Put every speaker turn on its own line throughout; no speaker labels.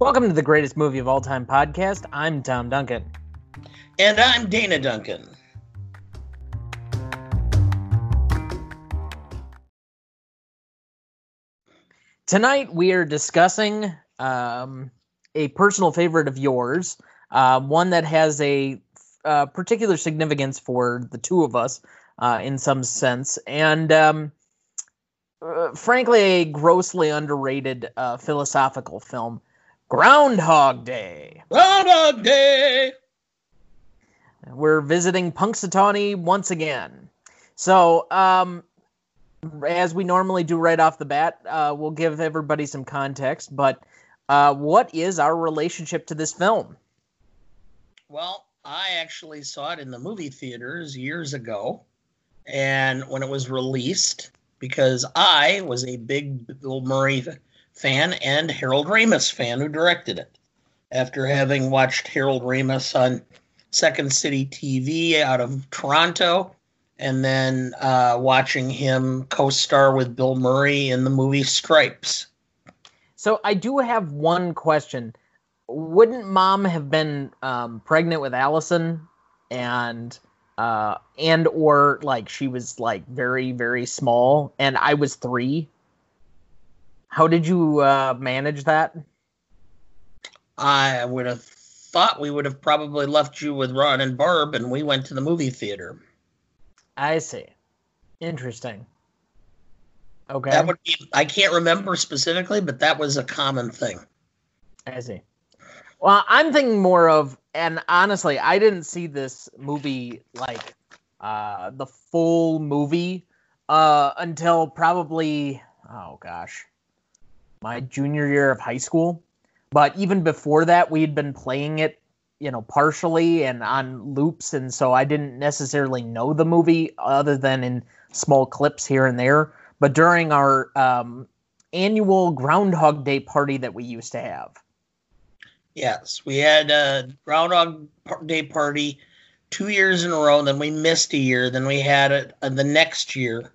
Welcome to the greatest movie of all time podcast. I'm Tom Duncan.
And I'm Dana Duncan.
Tonight we are discussing um, a personal favorite of yours, uh, one that has a uh, particular significance for the two of us uh, in some sense, and um, uh, frankly, a grossly underrated uh, philosophical film, Groundhog Day.
Groundhog Day!
We're visiting Punxsutawney once again. So, um, as we normally do right off the bat, uh, we'll give everybody some context. But uh, what is our relationship to this film?
Well, I actually saw it in the movie theaters years ago, and when it was released, because I was a big Bill Murray fan and Harold Ramis fan who directed it. After having watched Harold Ramis on Second City TV out of Toronto, and then uh, watching him co-star with Bill Murray in the movie Stripes.
So I do have one question. Wouldn't mom have been um, pregnant with Allison and uh, and or like she was like very very small and I was 3? How did you uh, manage that?
I would have thought we would have probably left you with Ron and Barb and we went to the movie theater.
I see. Interesting. Okay.
That would be I can't remember specifically, but that was a common thing.
I see. Well, I'm thinking more of and honestly, I didn't see this movie like uh the full movie uh until probably oh gosh. My junior year of high school. But even before that, we had been playing it you know partially and on loops and so i didn't necessarily know the movie other than in small clips here and there but during our um, annual groundhog day party that we used to have
yes we had a groundhog day party two years in a row then we missed a year then we had it uh, the next year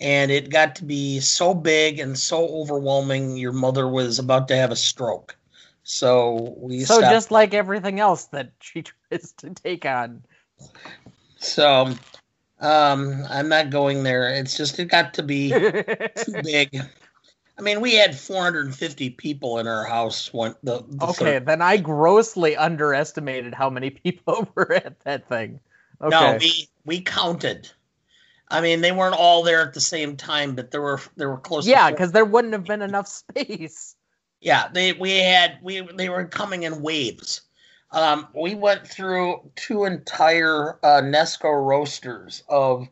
and it got to be so big and so overwhelming your mother was about to have a stroke so we
so stopped. just like everything else that she tries to take on.
So um, I'm not going there. It's just it got to be too big. I mean, we had 450 people in our house. One the, the
okay, third. then I grossly underestimated how many people were at that thing. Okay.
No, we we counted. I mean, they weren't all there at the same time, but there were there were close.
Yeah, because there wouldn't have been enough space.
Yeah, they we had we they were coming in waves. Um, we went through two entire uh, Nesco roasters of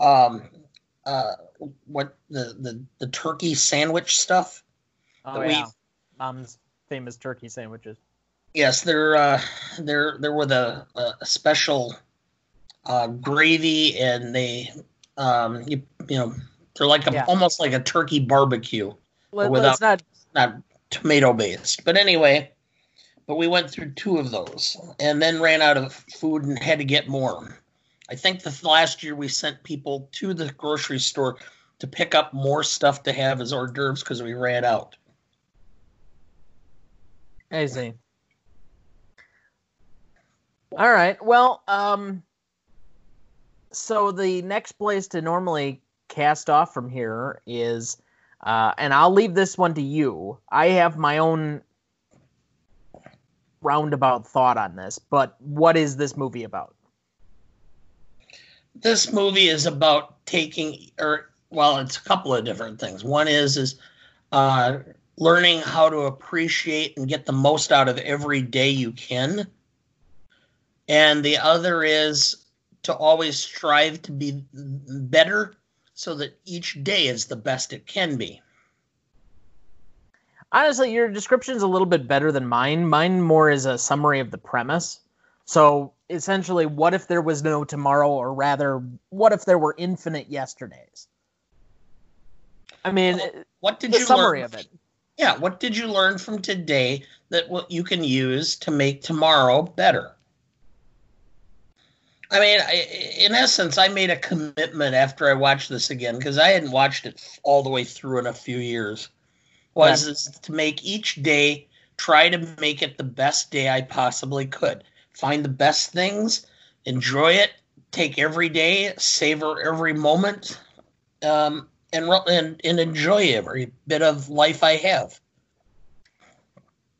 um, uh, what the, the the turkey sandwich stuff.
Oh yeah, mom's famous turkey sandwiches.
Yes, they're uh, they're they're with a, a special uh, gravy, and they um, you you know they're like a, yeah. almost like a turkey barbecue.
Let, without, not
not tomato based. But anyway, but we went through two of those and then ran out of food and had to get more. I think the last year we sent people to the grocery store to pick up more stuff to have as hors d'oeuvres because we ran out.
I see. All right. Well, um, so the next place to normally cast off from here is uh, and I'll leave this one to you. I have my own roundabout thought on this, but what is this movie about?
This movie is about taking, or well, it's a couple of different things. One is is uh, learning how to appreciate and get the most out of every day you can, and the other is to always strive to be better so that each day is the best it can be.
Honestly, your description is a little bit better than mine. Mine more is a summary of the premise. So essentially, what if there was no tomorrow, or rather, what if there were infinite yesterdays? I mean, well,
what did you
summary
learn?
of it?
Yeah, what did you learn from today that what you can use to make tomorrow better? I mean, in essence, I made a commitment after I watched this again because I hadn't watched it all the way through in a few years. was is to make each day try to make it the best day I possibly could. Find the best things, enjoy it, take every day, savor every moment, um, and, and and enjoy every bit of life I have.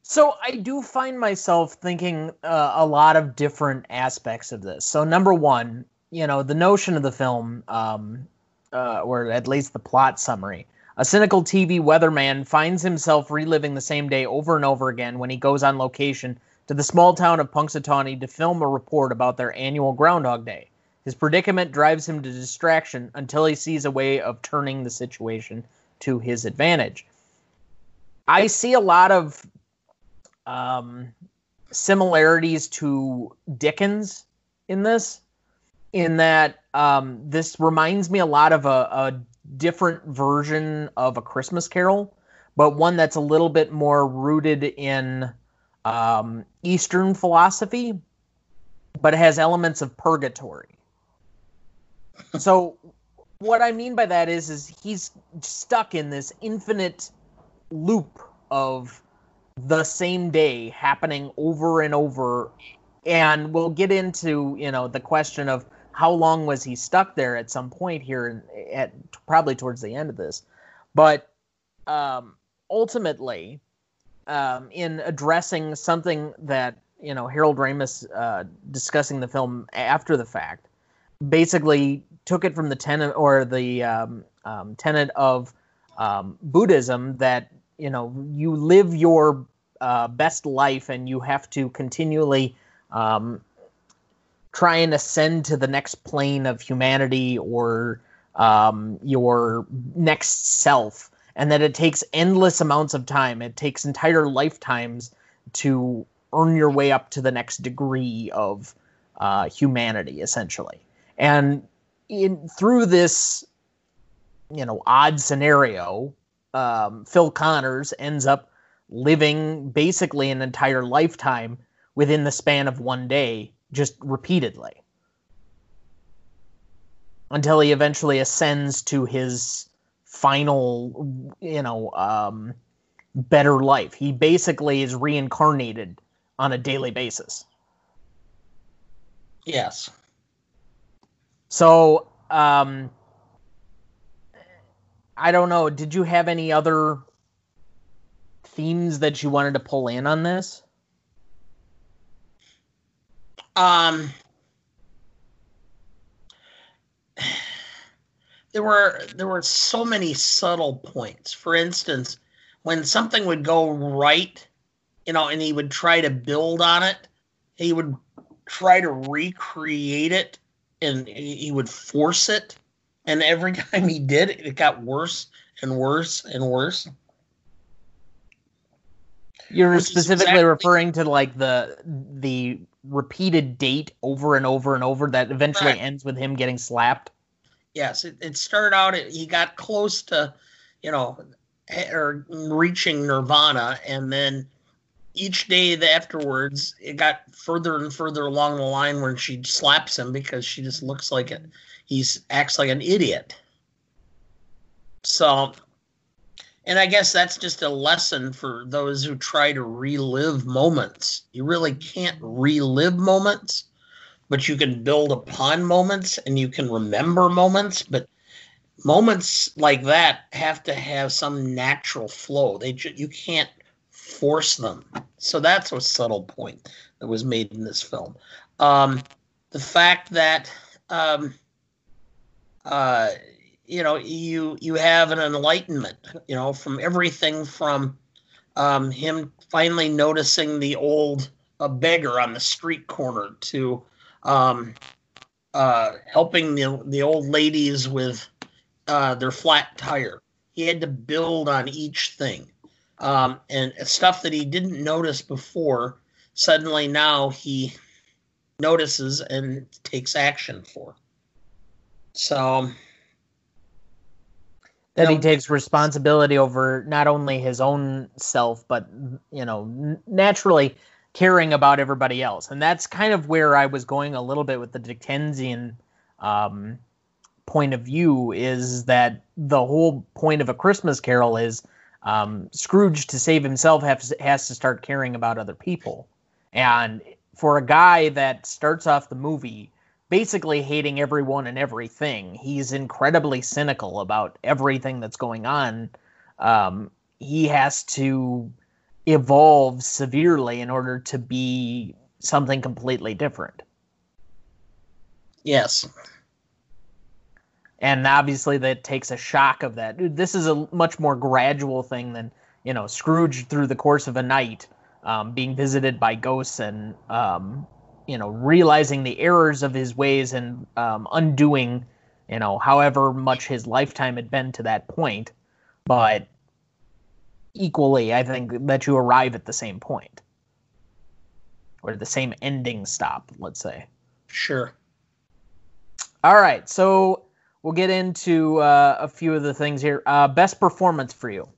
So I do find myself thinking uh, a lot of different aspects of this. So number one, you know, the notion of the film, um, uh, or at least the plot summary. A cynical TV weatherman finds himself reliving the same day over and over again when he goes on location to the small town of Punxsutawney to film a report about their annual Groundhog Day. His predicament drives him to distraction until he sees a way of turning the situation to his advantage. I see a lot of um, similarities to Dickens in this, in that um, this reminds me a lot of a, a different version of a Christmas Carol, but one that's a little bit more rooted in um, Eastern philosophy, but it has elements of purgatory. So what I mean by that is is he's stuck in this infinite loop of the same day happening over and over. And we'll get into you know the question of how long was he stuck there at some point here at probably towards the end of this. But um, ultimately um, in addressing something that you know harold ramis uh, discussing the film after the fact basically took it from the tenet or the um, um, tenet of um, Buddhism that you know you live your uh, best life and you have to continually um, try and ascend to the next plane of humanity or um, your next self, and that it takes endless amounts of time. It takes entire lifetimes to earn your way up to the next degree of uh, humanity, essentially. And in through this, you know, odd scenario, um, Phil Connors ends up living basically an entire lifetime within the span of one day, just repeatedly. Until he eventually ascends to his final, you know, um, better life. He basically is reincarnated on a daily basis.
Yes.
So, um, I don't know. Did you have any other themes that you wanted to pull in on this?
Um, there were there were so many subtle points. For instance, when something would go right, you know, and he would try to build on it, he would try to recreate it and he would force it. And every time he did, it it got worse and worse and worse.
You're Which specifically exactly, referring to like the the repeated date over and over and over that eventually right. ends with him getting slapped.
Yes, it, it started out. He got close to, you know, or reaching nirvana, and then each day afterwards, it got further and further along the line when she slaps him because she just looks like it. He's acts like an idiot. So, and I guess that's just a lesson for those who try to relive moments. You really can't relive moments, but you can build upon moments and you can remember moments. But moments like that have to have some natural flow. They you can't force them. So that's a subtle point that was made in this film. Um, the fact that um, uh, you know you you have an enlightenment, you know, from everything from um, him finally noticing the old a beggar on the street corner to um, uh, helping the the old ladies with uh, their flat tire. He had to build on each thing um, and stuff that he didn't notice before. Suddenly now he notices and takes action for. So
that he takes responsibility over not only his own self, but you know, naturally caring about everybody else, and that's kind of where I was going a little bit with the Dickensian um, point of view. Is that the whole point of a Christmas Carol is um, Scrooge, to save himself, has, has to start caring about other people. And for a guy that starts off the movie basically hating everyone and everything, he's incredibly cynical about everything that's going on. Um, he has to evolve severely in order to be something completely different.
Yes.
And obviously, that takes a shock of that. This is a much more gradual thing than, you know, Scrooge through the course of a night um, being visited by ghosts and, um, you know, realizing the errors of his ways and um, undoing, you know, however much his lifetime had been to that point. But equally, I think that you arrive at the same point or the same ending stop, let's say.
Sure.
All right. So we'll get into uh, a few of the things here. Uh, best performance for you?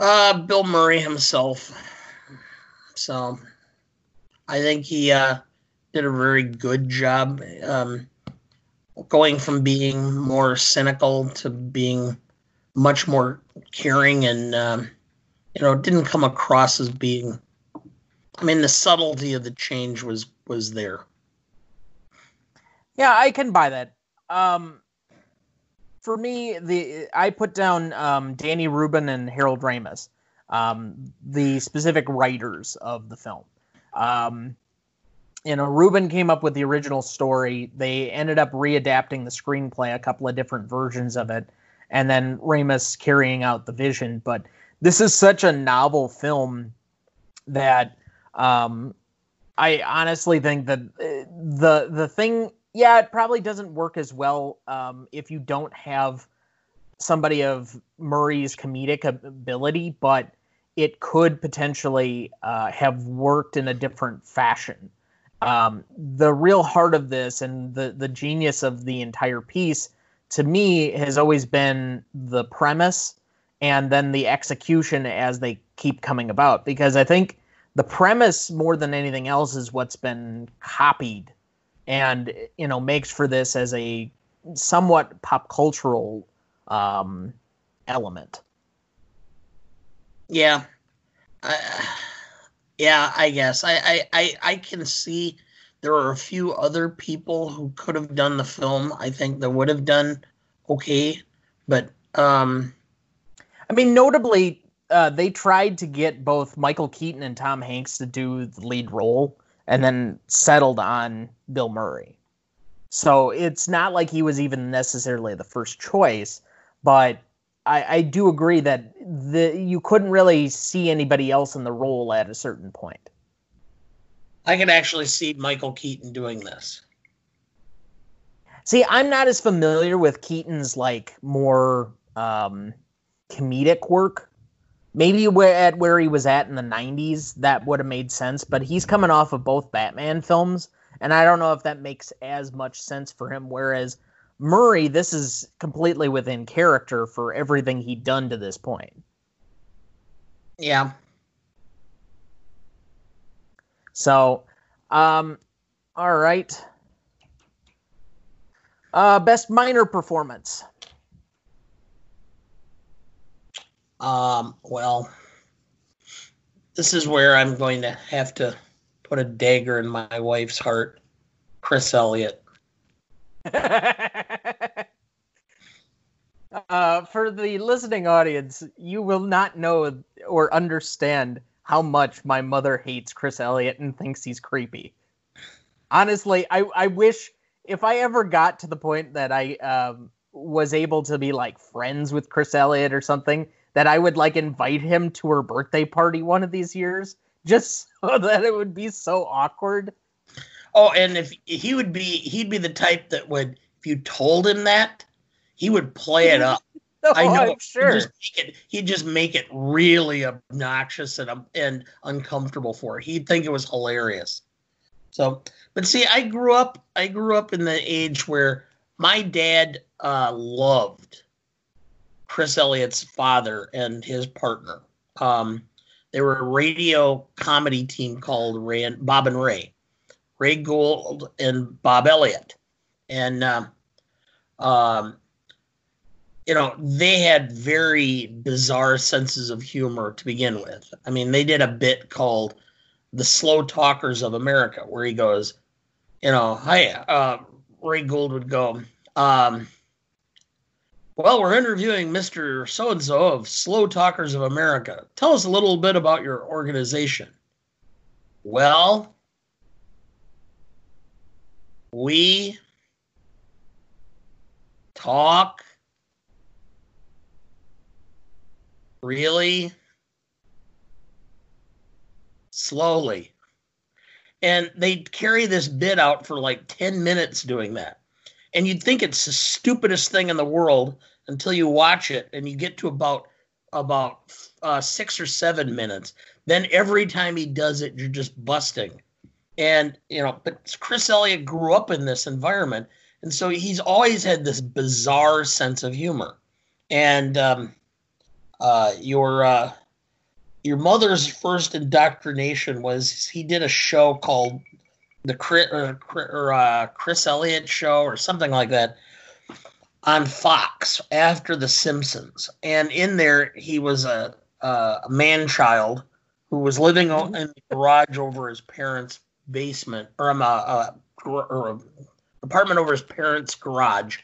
Uh, Bill Murray himself. So I think he uh, did a very good job um, going from being more cynical to being much more caring and, um, you know, didn't come across as being. I mean, the subtlety of the change was was there.
Yeah, I can buy that. Um, for me, the I put down um, Danny Rubin and Harold Ramis, um, the specific writers of the film. Um, you know, Rubin came up with the original story. They ended up readapting the screenplay, a couple of different versions of it, and then Ramis carrying out the vision. But this is such a novel film that um, I honestly think that uh, the the thing yeah, it probably doesn't work as well um, if you don't have somebody of Murray's comedic ability, but it could potentially uh, have worked in a different fashion. Um, the real heart of this and the the genius of the entire piece, to me, has always been the premise and then the execution as they keep coming about. Because I think the premise, more than anything else, is what's been copied and you know makes for this as a somewhat pop cultural um, element.
Yeah, uh, yeah, I guess I, I I I can see there are a few other people who could have done the film. I think that would have done okay, but um,
I mean, notably, uh, they tried to get both Michael Keaton and Tom Hanks to do the lead role and then settled on Bill Murray. So it's not like he was even necessarily the first choice, but I, I do agree that the you couldn't really see anybody else in the role at a certain point.
I can actually see Michael Keaton doing this.
See, I'm not as familiar with Keaton's like more um, comedic work. Maybe where at where he was at in the 90s that would have made sense but he's coming off of both batman films and i don't know if that makes as much sense for him whereas murray this is completely within character for everything he'd done to this point.
Yeah
so um all right uh best minor performance
Um, well, this is where I'm going to have to put a dagger in my wife's heart. Chris Elliott.
uh, for the listening audience, you will not know or understand how much my mother hates Chris Elliott and thinks he's creepy. Honestly, I, I wish if I ever got to the point that I um, was able to be like friends with Chris Elliott or something, that I would like invite him to her birthday party one of these years just so that it would be so awkward.
Oh, and if he would be, he'd be the type that would, if you told him that, he would play it up.
oh, I know. I'm sure.
He'd just, it, he'd just make it really obnoxious and um, and uncomfortable for. Her. He'd think it was hilarious. So, but see, I grew up. I grew up in the age where my dad uh, loved Chris Elliott's father and his partner. Um, they were a radio comedy team called Ray and Bob and Ray, Ray Gould and Bob Elliott, and uh, um, you know, they had very bizarre senses of humor to begin with. I mean, they did a bit called "The Slow Talkers of America," where he goes, you know, hi, uh, Ray Gould would go, um, well, we're interviewing Mr. So and so of Slow Talkers of America. Tell us a little bit about your organization. Well, we talk really slowly. And they carry this bit out for like 10 minutes doing that. And you'd think it's the stupidest thing in the world until you watch it and you get to about about uh, six or seven minutes. Then every time he does it, you're just busting. And you know, but Chris Elliott grew up in this environment, and so he's always had this bizarre sense of humor. And um, uh, your uh, your mother's first indoctrination was he did a show called the Chris, or, or uh, Chris Elliott show or something like that on Fox after The Simpsons, and in there he was a a man child who was living in the garage over his parents' basement or um, a, a, or a apartment over his parents' garage,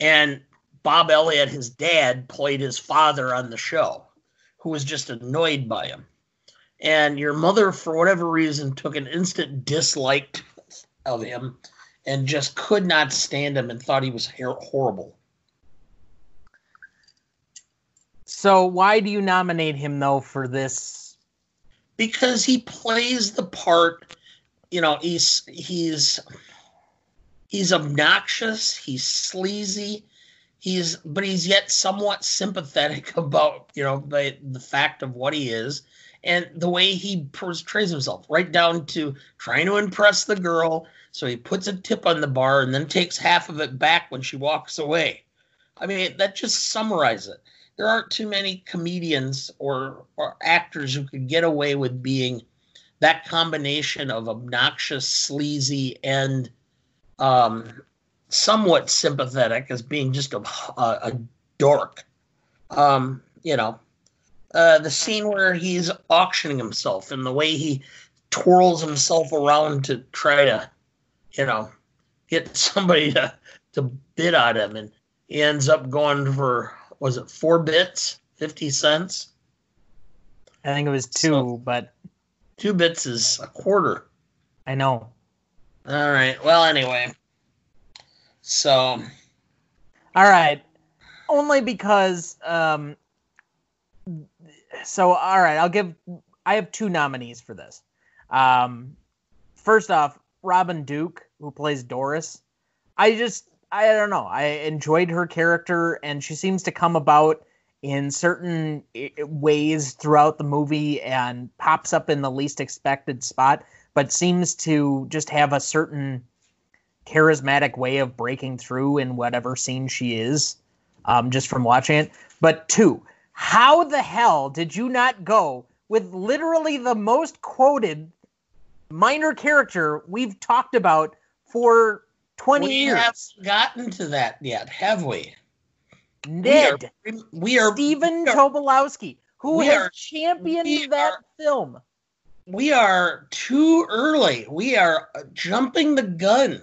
and Bob Elliott, his dad, played his father on the show, who was just annoyed by him. And your mother, for whatever reason, took an instant dislike of him and just could not stand him and thought he was horrible.
So why do you nominate him though for this?
Because he plays the part. You know, he's he's he's obnoxious. He's sleazy. He's but he's yet somewhat sympathetic about you know the the fact of what he is and the way he portrays himself, right down to trying to impress the girl. So he puts a tip on the bar and then takes half of it back when she walks away. I mean, that just summarizes it. There aren't too many comedians or, or actors who could get away with being that combination of obnoxious, sleazy, and um, somewhat sympathetic as being just a, a, a dork. Um, you know, uh, the scene where he's auctioning himself and the way he twirls himself around to try to, you know, get somebody to, to bid on him. And he ends up going for, was it four bits, 50 cents?
I think it was two, so, but.
Two bits is a quarter.
I know.
All right. Well, anyway. So.
All right. Only because um, so all right, I'll give. I have two nominees for this. Um, first off, Robin Duke, who plays Doris. I just, I don't know. I enjoyed her character, and she seems to come about in certain ways throughout the movie and pops up in the least expected spot, but seems to just have a certain charismatic way of breaking through in whatever scene she is, um, just from watching it. But two, how the hell did you not go with literally the most quoted minor character we've talked about for 20
we
years?
We haven't gotten to that yet, have we?
Ned.
We are, we are
Stephen we are, Tobolowsky, who has are, championed that film.
We are too early. We are jumping the gun.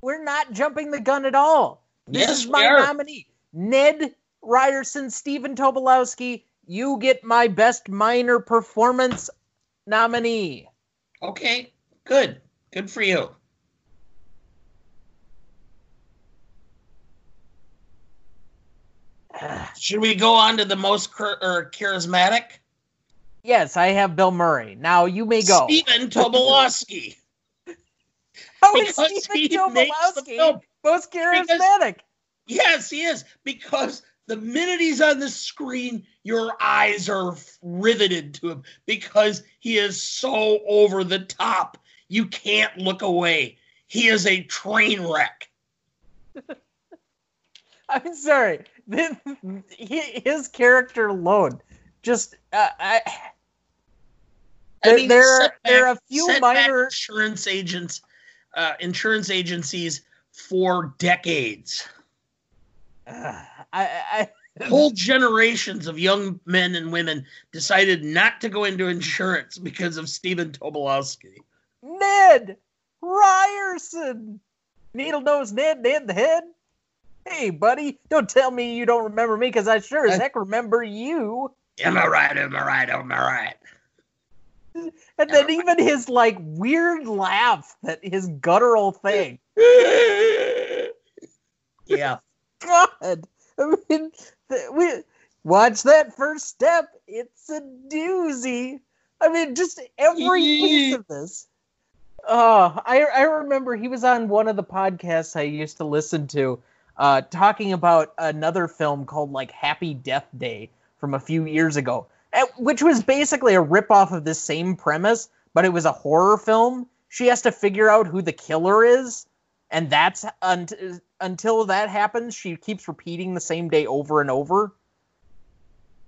We're not jumping the gun at all. This
yes,
is my nominee. Ned Ryerson, Stephen Tobolowsky, you get my best minor performance nominee.
Okay, good. Good for you. Should we go on to the most or charismatic?
Yes, I have Bill Murray. Now you may go.
Stephen Tobolowsky.
How is Stephen Tobolowsky most charismatic?
Because, yes, he is. Because the minute he's on the screen, your eyes are riveted to him because he is so over the top. You can't look away. He is a train wreck.
I'm sorry. His character alone just uh, I, I mean, there back, there are a few minor
insurance agents, uh, insurance agencies for decades
Uh, I, I
Whole generations of young men and women decided not to go into insurance because of Stephen Tobolowsky.
Ned Ryerson, needle nose Ned, Ned the head. Hey, buddy, don't tell me you don't remember me because I sure as heck remember you.
Am I right? Am I right? Am I right?
And then even his like weird laugh, that his guttural thing.
yeah.
God, I mean, we watch that first step. It's a doozy. I mean, just every piece of this. Oh, I I remember he was on one of the podcasts I used to listen to, uh, talking about another film called like Happy Death Day from a few years ago, which was basically a ripoff of this same premise, but it was a horror film. She has to figure out who the killer is, and that's un- until that happens, she keeps repeating the same day over and over.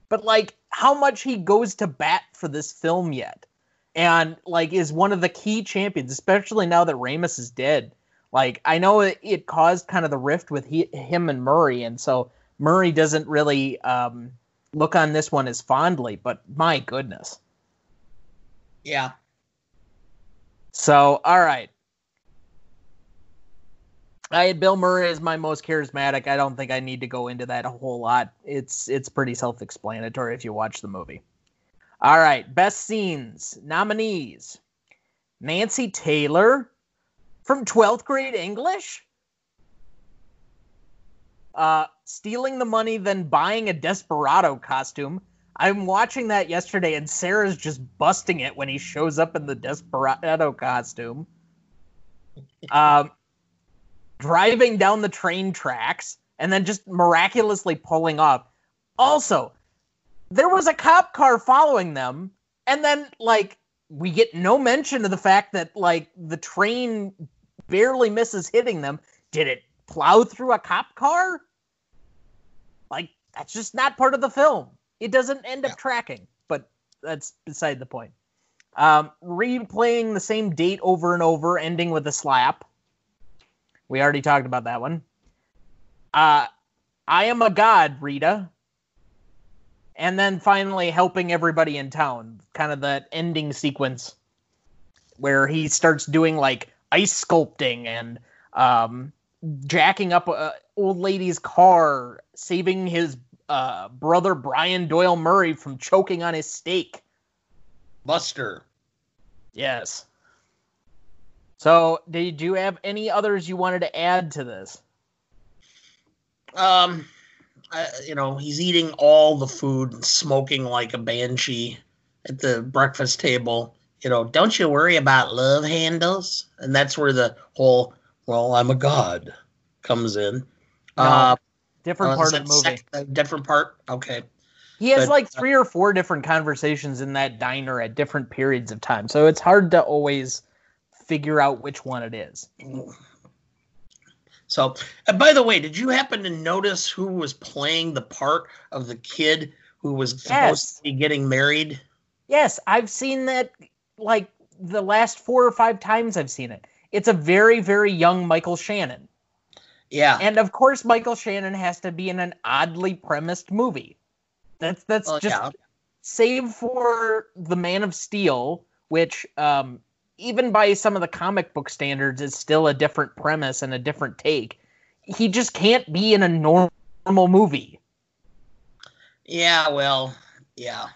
But like, how much he goes to bat for this film yet, and like is one of the key champions, especially now that Ramis is dead. Like, I know it, it caused kind of the rift with he, him and Murray, and so Murray doesn't really um, look on this one as fondly. But my goodness.
Yeah.
So, all right. I had Bill Murray as my most charismatic. I don't think I need to go into that a whole lot. It's it's pretty self-explanatory if you watch the movie. All right, best scenes nominees: Nancy Taylor from 12th grade English, uh, stealing the money, then buying a desperado costume. I'm watching that yesterday, and Sarah's just busting it when he shows up in the desperado costume. Um, driving down the train tracks and then just miraculously pulling up. Also, there was a cop car following them, and then like we get no mention of the fact that like the train barely misses hitting them. Did it plow through a cop car? That's just not part of the film. It doesn't end up tracking, but that's beside the point. Um, replaying the same date over and over, ending with a slap. We already talked about that one. Uh, I am a god, Rita. And then finally helping everybody in town. Kind of that ending sequence where he starts doing like ice sculpting and um, jacking up a old lady's car, saving his uh, brother Brian Doyle Murray from choking on his steak.
Buster.
Yes. So, did you have any others you wanted to add to this?
Um, I, you know, he's eating all the food and smoking like a banshee at the breakfast table. You know, don't you worry about love handles? And that's where the whole "well, I'm a god" comes in.
No,
uh,
Different
uh,
part of the movie.
sec- a different part. Okay.
He has
but-
like three or four different conversations in that diner at different periods of time. So it's hard to always figure out which one it is.
So, by the way, did you happen to notice who was playing the part of the kid who was supposed
Yes.
to be getting married?
Yes, I've seen that like the last four or five times I've seen it. It's a very, very young Michael Shannon.
Yeah.
And of course Michael Shannon has to be in an oddly premised movie. That's that's
Well,
just
yeah.
save for the Man of Steel, which um, even by some of the comic book standards is still a different premise and a different take. He just can't be in a normal movie.
Yeah, well, yeah.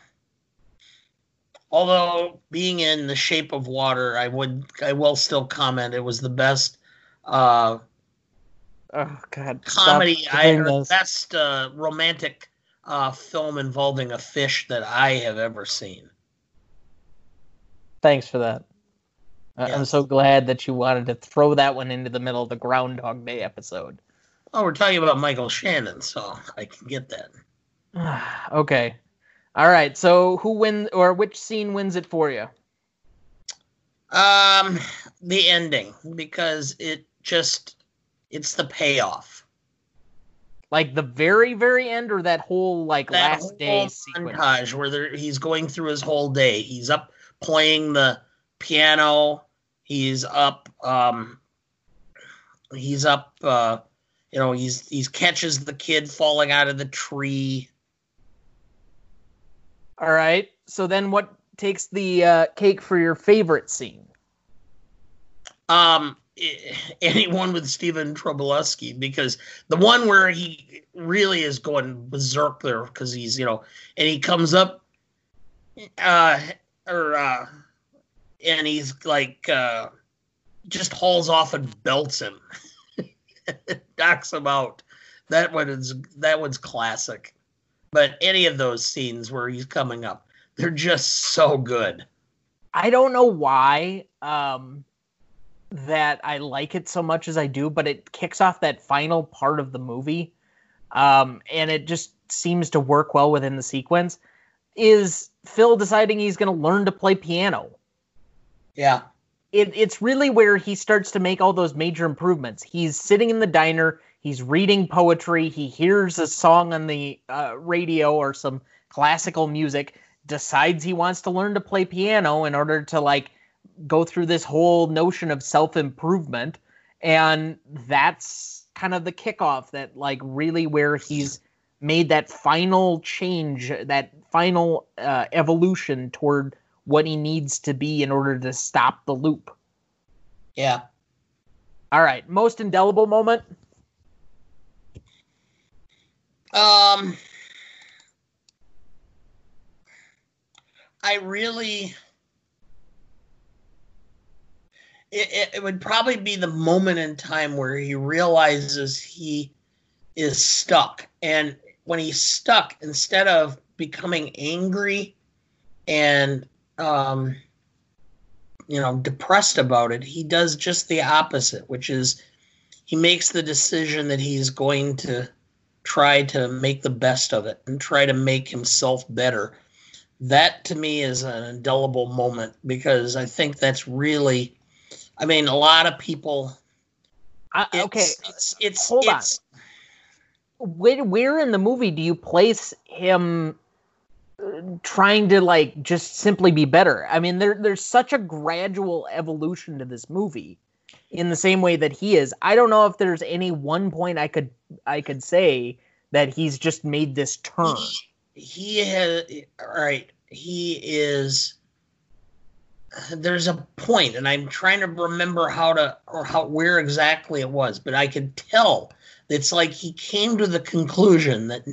Although being in the shape of water, I would I will still comment it was the best uh
Oh God!
comedy I
this.
best uh romantic uh film involving a fish that I have ever seen.
Thanks for that. I'm so glad that you wanted to throw that one into the middle of the Groundhog Day episode.
Oh, we're talking about Michael Shannon, so I can get that.
okay. All right. So who wins or which scene wins it for you?
Um the ending because it just it's the payoff.
Like the very, very end, or that whole like
that
last day
whole
sequence?
montage where there, he's going through his whole day. He's up playing the piano. He's up. Um, he's up uh, you know, he's he's catches the kid falling out of the tree.
All right. So then, what takes the uh, cake for your favorite scene?
Um, anyone with Stephen Tobolowsky because the one where he really is going berserk there because he's you know, and he comes up, uh, or uh, and he's like uh, just hauls off and belts him, knocks him out. That one is that one's classic. But any of those scenes where he's coming up, they're just so good.
I don't know why um, that I like it so much as I do, but it kicks off that final part of the movie, um, and it just seems to work well within the sequence. Is Phil deciding he's going to learn to play piano?
Yeah.
It, it's really where he starts to make all those major improvements. He's sitting in the diner, he's reading poetry, he hears a song on the uh, radio or some classical music, decides he wants to learn to play piano in order to like go through this whole notion of self improvement. And that's kind of the kickoff that, like, really where he's made that final change, that final uh, evolution toward what he needs to be in order to stop the loop.
Yeah.
All right, most indelible moment.
Um, I really. It, it, would probably be the moment in time where he realizes he is stuck. And when he's stuck, instead of becoming angry and, um, you know, depressed about it, he does just the opposite, which is he makes the decision that he's going to try to make the best of it and try to make himself better. That to me is an indelible moment because I think that's really, I mean, a lot of people.
I,
It's,
okay,
it's it's
hold on. where, where in the movie do you place him uh, trying to like just simply be better? I mean, there there's such a gradual evolution to this movie in the same way that he is. I don't know if there's any one point I could I could say that he's just made this turn.
he has all right he is there's a point and i'm trying to remember how to or how where exactly it was but i could tell it's like he came to the conclusion that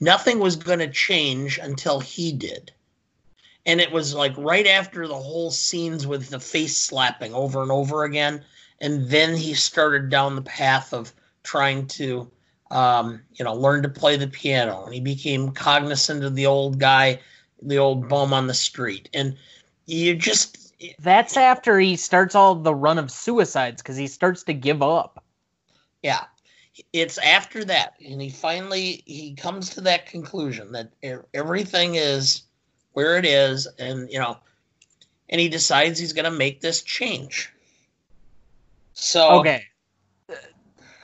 nothing was going to change until he did. And it was like right after the whole scenes with the face slapping over and over again and then he started down the path of trying to um, you know, learn to play the piano, and he became cognizant of the old guy, the old bum on the street, and you just,
That's after he starts all the run of suicides because he starts to give up.
yeah, it's after that, and he finally he comes to that conclusion that everything is where it is, and you know, and he decides he's going to make this change. So
Okay.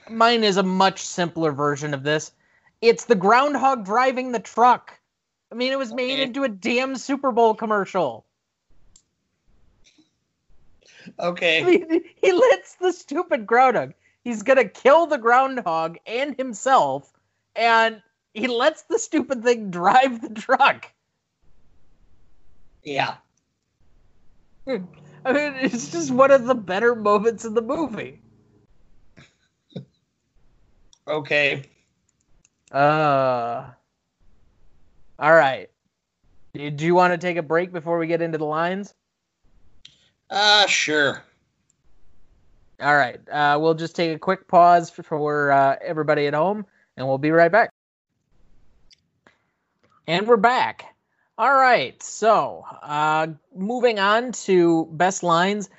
Mine is a much simpler version of this. It's the groundhog driving the truck. I mean, it was made
Okay.
into a damn Super Bowl commercial. I
okay,
mean, he lets the stupid groundhog. He's gonna kill the groundhog and himself, and he lets the stupid thing drive the truck.
yeah,
I mean, it's just one of the better moments in the movie.
okay.
Uh. All right. Do you want to take a break before we get into the lines?
Uh, sure.
All right. Uh, we'll just take a quick pause for, for uh, everybody at home, and we'll be right back. And we're back. All right. So, uh, moving on to best lines.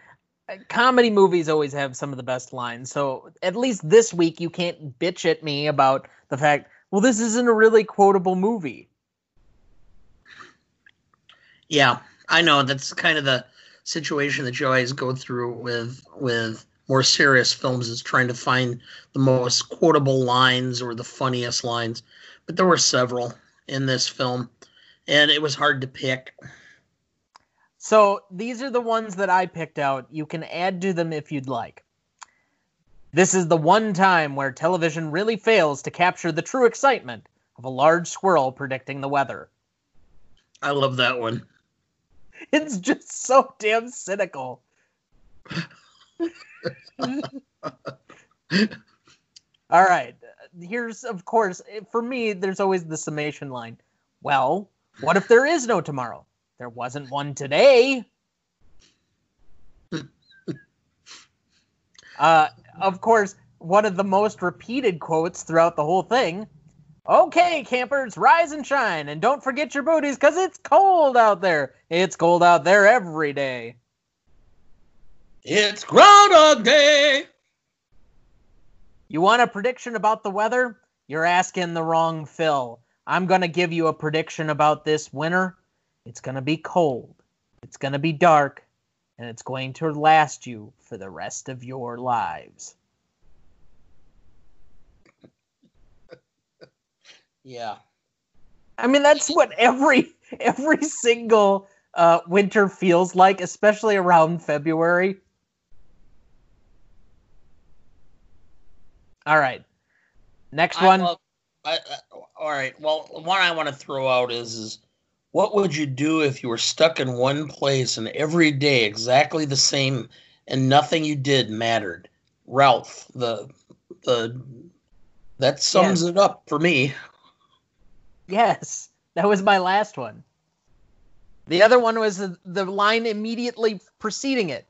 Uh, Comedy movies always have some of the best lines. So, at least this week, you can't bitch at me about the fact, well, this isn't a really quotable movie.
Yeah, I know that's kind of the situation that you always go through with with more serious films is trying to find the most quotable lines or the funniest lines. But there were several in this film, and it was hard to pick.
So these are the ones that I picked out. You can add to them if you'd like. This is the one time where television really fails to capture the true excitement of a large squirrel predicting the weather.
I love that one.
It's just so damn cynical. All right. Here's, of course, for me, there's always the summation line. Well, what if there is no tomorrow? There wasn't one today. uh, of course, one of the most repeated quotes throughout the whole thing. Okay, campers, rise and shine, and don't forget your booties because it's cold out there. It's cold out there every day.
It's Groundhog Day.
You want a prediction about the weather? You're asking the wrong Phil. I'm going to give you a prediction about this winter. It's going to be cold, it's going to be dark, and it's going to last you for the rest of your lives.
Yeah.
I mean, that's what every every single uh, winter feels like, especially around February. All right. Next
I
one.
love- I, I- all right. Well, one I want to throw out is, is what would you do if you were stuck in one place and every day exactly the same and nothing you did mattered? Ralph, the the that sums it up for me.
Yes, that was my last one. The other one was the, the line immediately preceding it.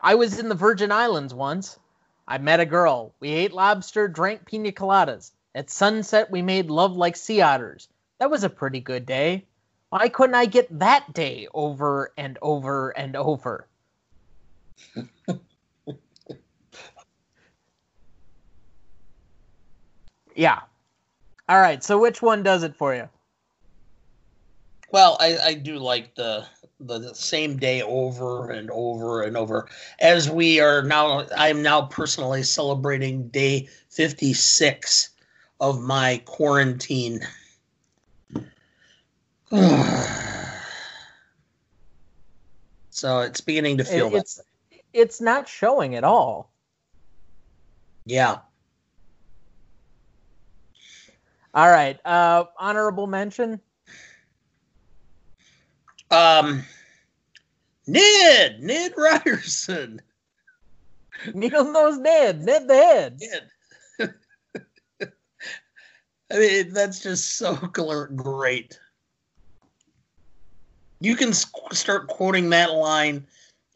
I was in the Virgin Islands once. I met a girl. We ate lobster, drank pina coladas. At sunset, we made love like sea otters. That was a pretty good day. Why couldn't I get that day over and over and over? yeah. All right. So which one does it for you?
Well, I, I do like the the same day over and over and over. As we are now, I'm now personally celebrating day 56 of my quarantine. so it's beginning to feel
It-
that.
it's it's not showing at all.
Yeah.
All right. Uh, honorable mention.
Um, Ned, Ned Ryerson.
Needlenose Ned. Ned the head.
Ned. I mean, that's just so great. You can start quoting that line,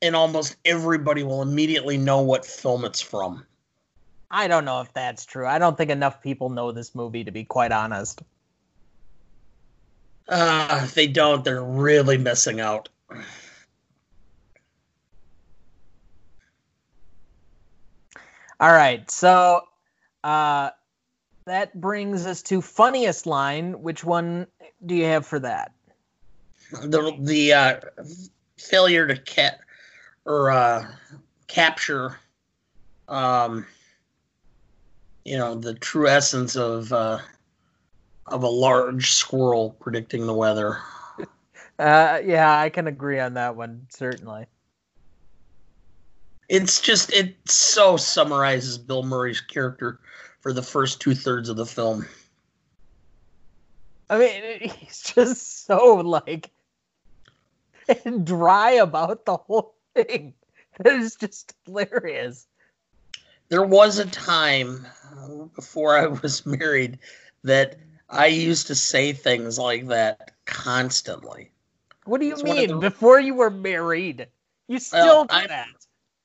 and almost everybody will immediately know what film it's from.
I don't know if that's true. I don't think enough people know this movie to be quite honest.
Uh, if they don't, they're really missing out.
All right. So uh, that brings us to funniest line. Which one do you have for that?
The the uh, failure to cat or uh, capture, um, you know, the true essence of uh, of a large squirrel predicting the weather.
Uh, yeah, I can agree on that one certainly.
It's just it so summarizes Bill Murray's character for the first two thirds of the film.
I mean, he's just so like dry about the whole thing. It is just hilarious.
There was a time before I was married that I used to say things like that constantly.
What do you
It's
mean?
the-
Before you were married, you still
Well,
do that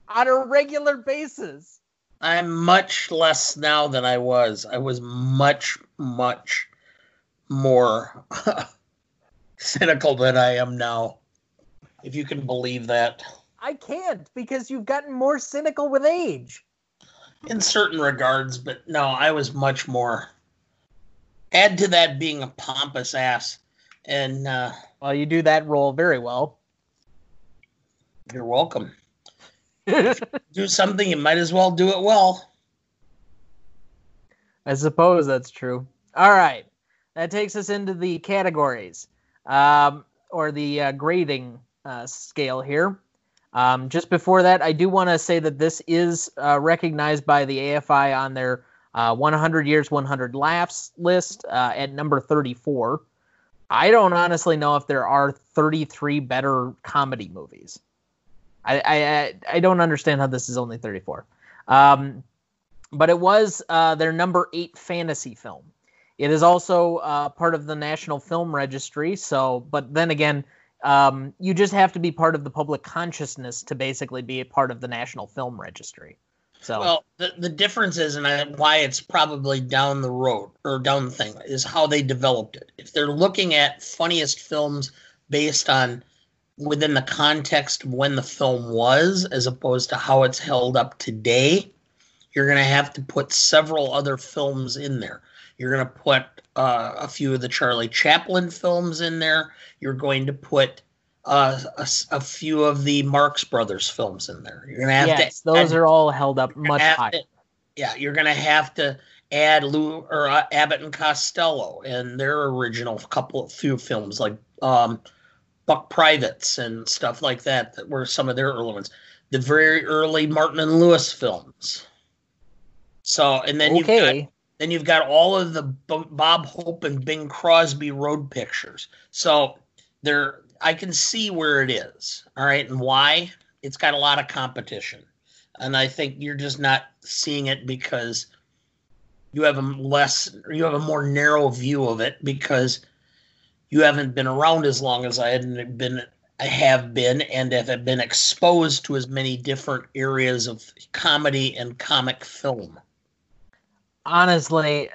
on a regular basis.
I'm much less now than I was. I was much, much more cynical than I am now. If you can believe that.
I can't because you've gotten more cynical with age.
In certain regards, but no, I was much more. Add to that being a pompous ass. And uh,
Well, you do that role very well.
you're welcome. Do something, you might as well do it well.
I suppose that's true. All right. That takes us into the categories um, or the uh, grading uh, scale here. Um, just before that, I do want to say that this is uh, recognized by the AFI on their uh, 100 Years, 100 Laughs list uh, at number 34. I don't honestly know if there are 33 better comedy movies. I I, I don't understand how this is only 34. Um, but it was uh, their number eight fantasy film. It is also uh, part of the National Film Registry. So, but then again, um, you just have to be part of the public consciousness to basically be a part of the National Film Registry. So,
well, the, the difference is, and I, why it's probably down the road or down the thing, is how they developed it. If they're looking at funniest films based on within the context of when the film was, as opposed to how it's held up today, you're going to have to put several other films in there. You're going to put uh, a few of the Charlie Chaplin films in there. You're going to put uh, a, a, few of the Marx Brothers films in there. You're going to have
yes,
to.
those are all held up much higher.
To, yeah, you're going to have to add Lou or uh, Abbott and Costello and their original couple of few films like um, Buck Privates and stuff like that that were some of their early ones. The very early Martin and Lewis films. So and then okay. you've got then you've got all of the Bob Hope and Bing Crosby road pictures. So there, I can see where it is. All right, and why? It's got a lot of competition, and I think you're just not seeing it because you have a less, you have a more narrow view of it because you haven't been around as long as I hadn't been. I have been and have been exposed to as many different areas of comedy and comic film
honestly,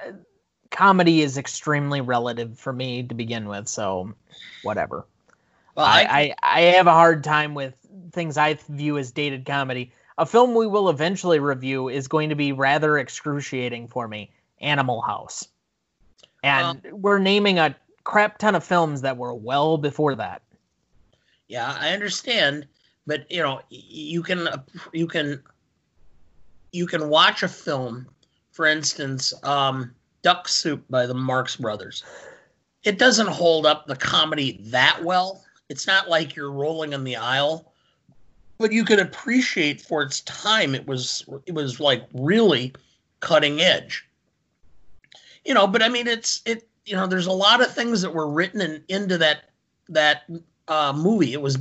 comedy is extremely relative for me to begin with. So, whatever. Well, I, I, I have a hard time with things I view as dated comedy. A film we will eventually review is going to be rather excruciating for me. Animal House, and well, we're naming a crap ton of films that were well before that.
Yeah, I understand, but you know, you can you can you can watch a film for instance, um, Duck Soup by the Marx Brothers. It doesn't hold up the comedy that well. It's not like you're rolling in the aisle, but you could appreciate for its time it was it was like really cutting edge. You know, but I mean it's it you know there's a lot of things that were written in, into that that uh, movie. It was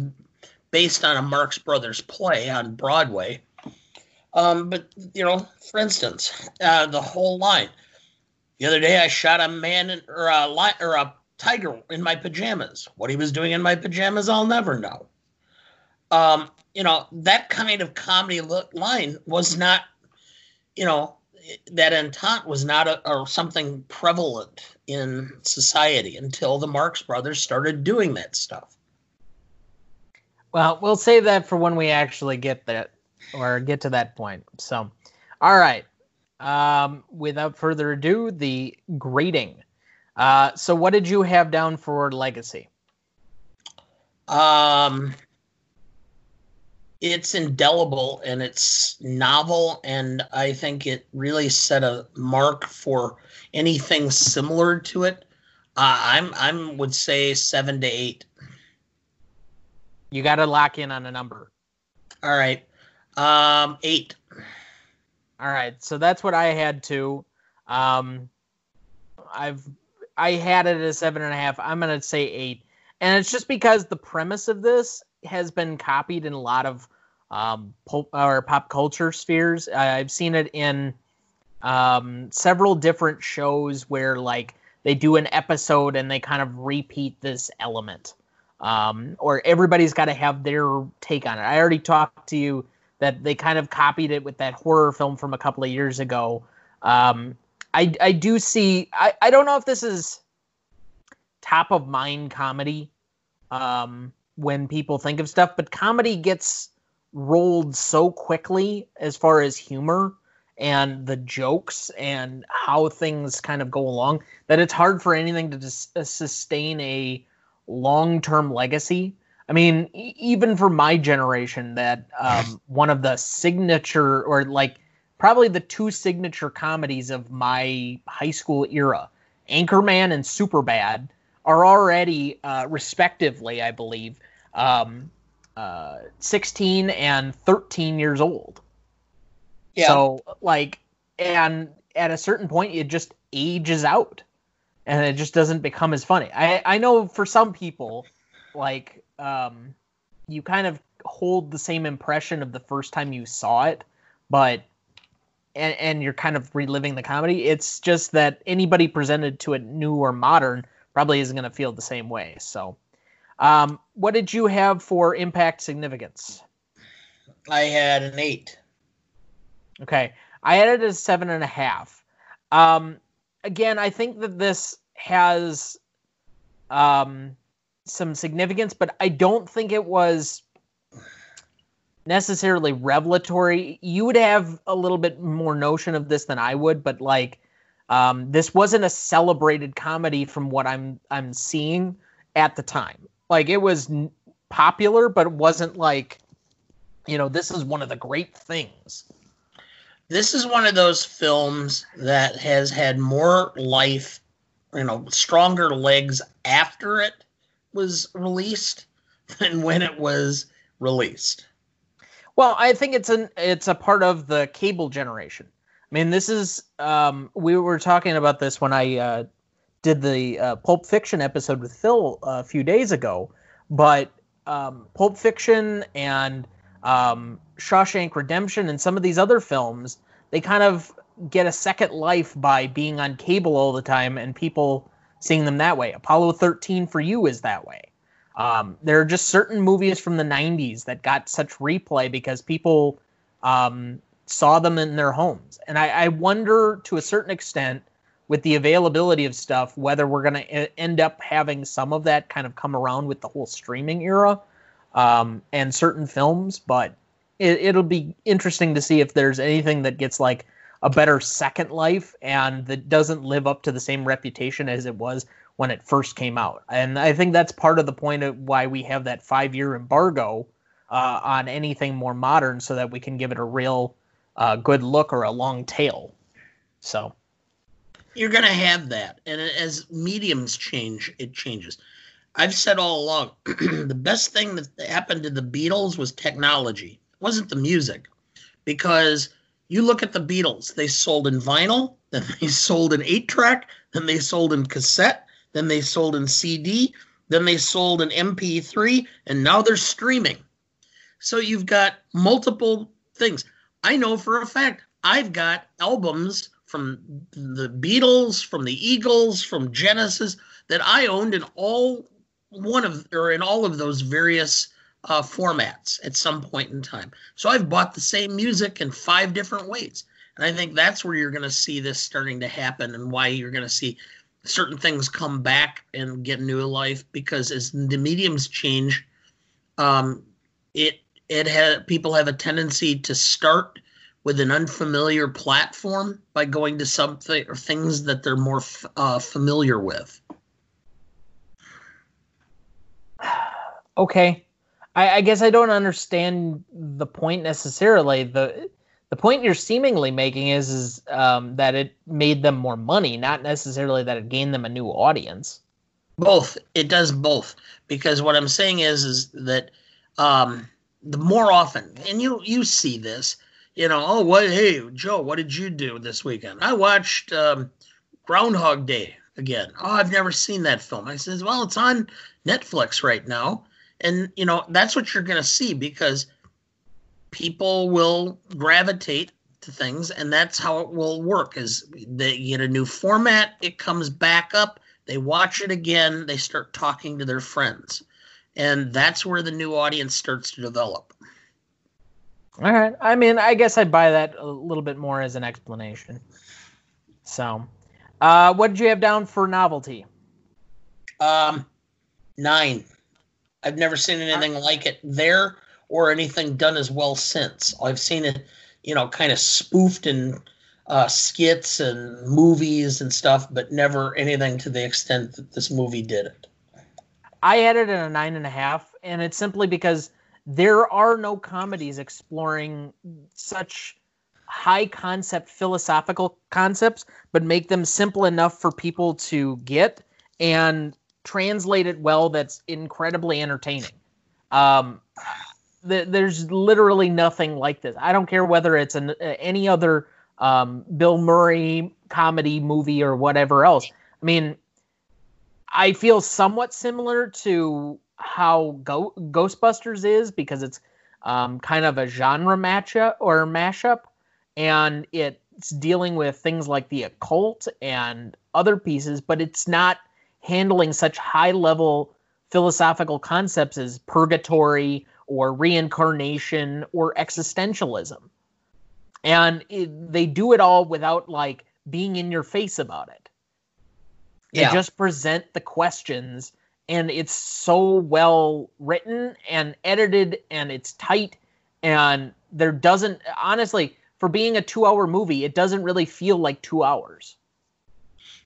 based on a Marx Brothers play on Broadway um, but you know, for instance, uh, the whole line. The other day, I shot a man in, or a li- or a tiger in my pajamas. What he was doing in my pajamas, I'll never know. Um, you know, that kind of comedy line was not, you know, that entente was not a, something prevalent in society until the Marx Brothers started doing that stuff.
Well, we'll save that for when we actually get that or get to that point. So, all right. Um, without further ado, the grading. Uh, so, what did you have down for Legacy?
Um, it's indelible and it's novel, and I think it really set a mark for anything similar to it. Uh, I'm I'm would say seven to eight.
You got to lock in on a number.
All right. Um, eight.
All right, so that's what I had too. Um, I've I had it at a seven and a half. I'm gonna say eight, and it's just because the premise of this has been copied in a lot of um, pop, or pop culture spheres. I've seen it in um, several different shows where like they do an episode and they kind of repeat this element, um, or everybody's got to have their take on it. I already talked to you that they kind of copied it with that horror film from a couple of years ago. Um, I I do see. I I don't know if this is top of mind comedy um, when people think of stuff, but comedy gets rolled so quickly as far as humor and the jokes and how things kind of go along that it's hard for anything to dis- sustain a long-term legacy I mean, even for my generation, that um, one of the signature or like probably the two signature comedies of my high school era, Anchorman and Superbad, are already uh, respectively, I believe, um, uh, 16 and 13 years old.
Yeah.
So like, and at a certain point, it just ages out, and it just doesn't become as funny. I I know for some people, like um, you kind of hold the same impression of the first time you saw it, but and and you're kind of reliving the comedy. It's just that anybody presented to it new or modern probably isn't going to feel the same way. So, um, what did you have for impact significance?
I had an eight.
Okay, I had it as seven and a half. Um, again, I think that this has um, some significance, but I don't think it was necessarily revelatory. You would have a little bit more notion of this than I would, but like um, this wasn't a celebrated comedy from what I'm I'm seeing at the time. Like it was n- popular, but it wasn't like you know this is one of the great things.
This is one of those films that has had more life, you know, stronger legs after it was released than when it was released.
Well, I think it's an it's a part of the cable generation. I mean, this is um, we were talking about this when I uh, did the uh, Pulp Fiction episode with Phil a few days ago, but um, Pulp Fiction and um, Shawshank Redemption and some of these other films, they kind of get a second life by being on cable all the time and people seeing them that way. Apollo 13 for you is that way. Um, there are just certain movies from the 90s that got such replay because people um, saw them in their homes. And I, I, wonder to a certain extent, with the availability of stuff, whether we're going to end up having some of that kind of come around with the whole streaming era um, and certain films. But it, it'll be interesting to see if there's anything that gets like a better second life and that doesn't live up to the same reputation as it was when it first came out. And I think that's part of the point of why we have that five year embargo uh, on anything more modern so that we can give it a real uh, good look or a long tail. So
you're going to have that. And as mediums change, it changes. I've said all along the best thing that happened to the Beatles was technology, it wasn't the music. Because you look at the Beatles, they sold in vinyl, then they sold in eight track, then they sold in cassette, then they sold in CD, then they sold in MP3, and now they're streaming. So you've got multiple things. I know for a fact I've got albums from the Beatles, from the Eagles, from Genesis that I owned in all one of or in all of those various uh, formats at some point in time. So I've bought the same music in five different ways. And I think that's where you're going to see this starting to happen and why you're going to see certain things come back and get new life because as the mediums change, um, it it had people have a tendency to start with an unfamiliar platform by going to something or things that they're more f- uh, familiar with.
Okay, I, I guess I don't understand the point necessarily. the The point you're seemingly making is is um, that it made them more money, not necessarily that it gained them a new audience.
Both. It does both because what I'm saying is is that um, the more often, and you you see this, you know, oh what hey Joe, what did you do this weekend? I watched um, Groundhog Day again. Oh, I've never seen that film. I says, well, it's on Netflix right now and you know that's what you're going to see because people will gravitate to things and that's how it will work is they get a new format it comes back up they watch it again they start talking to their friends. And that's where the new audience starts to develop.
All right i mean i guess i'd buy that a little bit more as an explanation. So uh what did you have down for novelty?
Um nine I've never seen anything like it there or anything done as well since. I've seen it, you know, kind of spoofed in uh, skits and movies and stuff, but never anything to the extent that this movie did it.
I had it a nine and a half, and it's simply because there are no comedies exploring such high concept philosophical concepts, but make them simple enough for people to get and translate it well that's incredibly entertaining. Um, th- there's literally nothing like this. I don't care whether it's an any other um, Bill Murray comedy movie or whatever else. I mean, I feel somewhat similar to how Go- Ghostbusters is because it's um, kind of a genre matchup or mashup, and it's dealing with things like the occult and other pieces, but it's not handling such high level philosophical concepts as purgatory or reincarnation or existentialism. And it, they do it all without like being in your face about it. They
Yeah.
just present the questions and it's so well written and edited and it's tight and there doesn't honestly for being a 2-hour movie it doesn't really feel like 2 hours.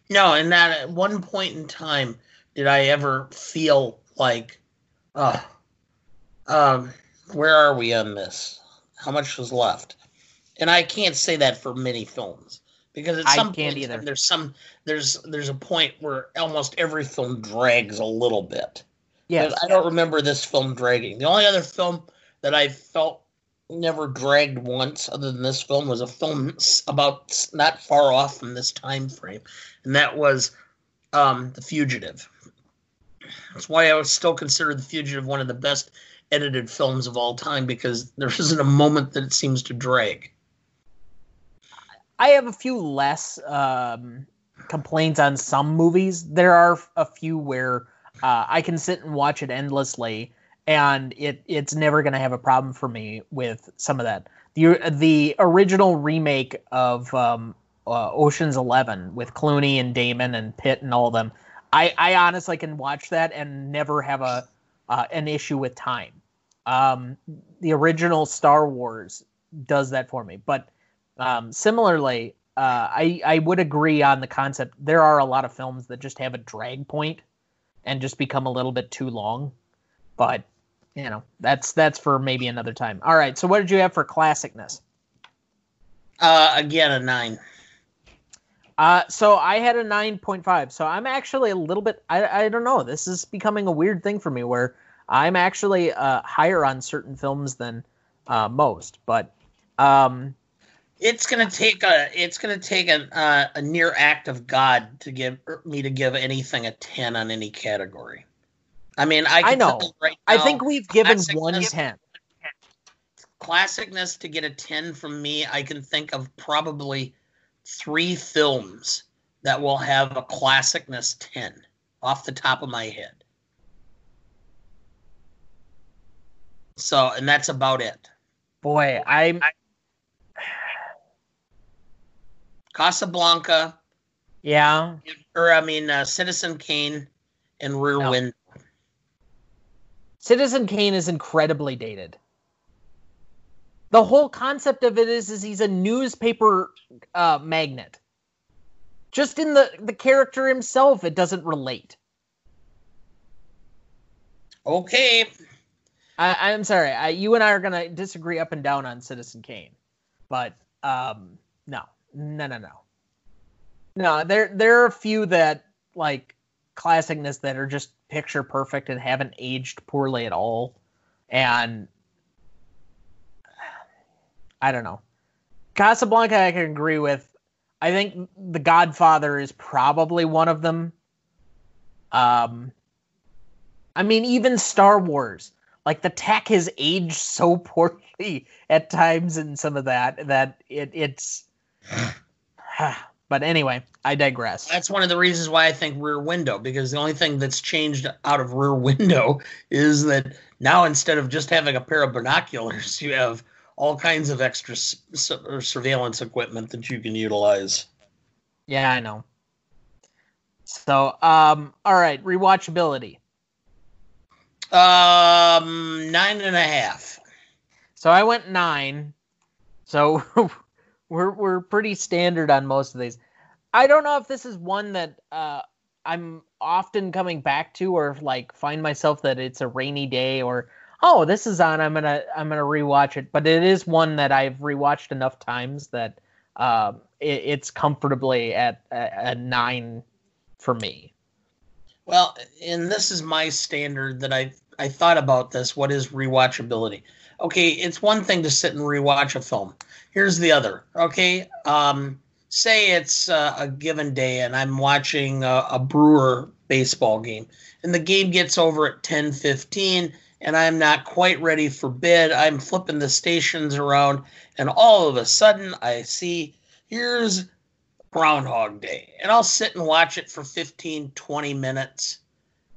No, and that at one point in time did I ever feel like, uh, um, where are we on this? How much was left? And I can't say that for many films because at some point
either.
there's some there's there's a point where almost every film drags a little bit.
Yes.
I don't remember this film dragging. The only other film that I felt never dragged once, other than this film, was a film about not far off from this time frame, and that was um, The Fugitive. That's why I would still consider The Fugitive one of the best edited films of all time because there isn't a moment that it seems to drag.
I have a few less um, complaints on some movies. There are a few where uh, I can sit and watch it endlessly, and it it's never going to have a problem for me with some of that. The the original remake of um, uh, Ocean's Eleven with Clooney and Damon and Pitt and all of them, I, I honestly can watch that and never have a uh, an issue with time. Um, the original Star Wars does that for me, but um, similarly, uh, I I would agree on the concept. There are a lot of films that just have a drag point and just become a little bit too long, but you know that's that's for maybe another time. All right, so what did you have for classicness?
Uh, again, a nine.
Uh, so I had a 9.5. So I'm actually a little bit, I, I don't know. This is becoming a weird thing for me where I'm actually uh, higher on certain films than uh, most. But um,
It's gonna take a it's gonna take a uh, a near act of God to give er, me to give anything a ten on any category. I mean, I,
I know.
tell you right
I think we've given
classic-
one 10.
classicness to get a 10 from me i can think of probably three films that will have a classicness 10 off the top of my head so and that's about it
Boy, I'm,
casablanca
yeah.
or i mean uh, citizen kane and rear
No.
window
Citizen Kane is incredibly dated. The whole concept of it is, is he's a newspaper uh, magnet. Just in the, the character himself, it doesn't relate.
okay
I, I'm sorry. I, you and I are gonna disagree up and down on Citizen Kane, but um, no, no, no, no, no. There, there are a few that like classicness that are just picture perfect and haven't aged poorly at all, and I don't know. Casablanca, I can agree with. I think The Godfather is probably one of them. Um, I mean, even Star Wars like the tech has aged so poorly at times in some of that that it it's but anyway i digress.
That's one of the reasons why i think rear window because the only thing that's changed out of rear window is that now instead of just having a pair of binoculars you have all kinds of extra s- s- surveillance equipment that you can utilize.
Yeah i know. So um all right rewatchability.
Um nine and a half.
So i went nine. So we're we're pretty standard on most of these i don't know if this is one that uh i'm often coming back to or like find myself that it's a rainy day or oh this is on i'm gonna i'm gonna rewatch it but it is one that i've rewatched enough times that um it, it's comfortably at a, a nine for me
well and this is my standard that i I thought about this. What is rewatchability? Okay, it's one thing to sit and rewatch a film. Here's the other. Okay, um, say it's uh, a given day and I'm watching a, a Brewer baseball game, and the game gets over at 10:15, and I'm not quite ready for bed. I'm flipping the stations around, and all of a sudden I see here's Groundhog Day, and I'll sit and watch it for 15, 20 minutes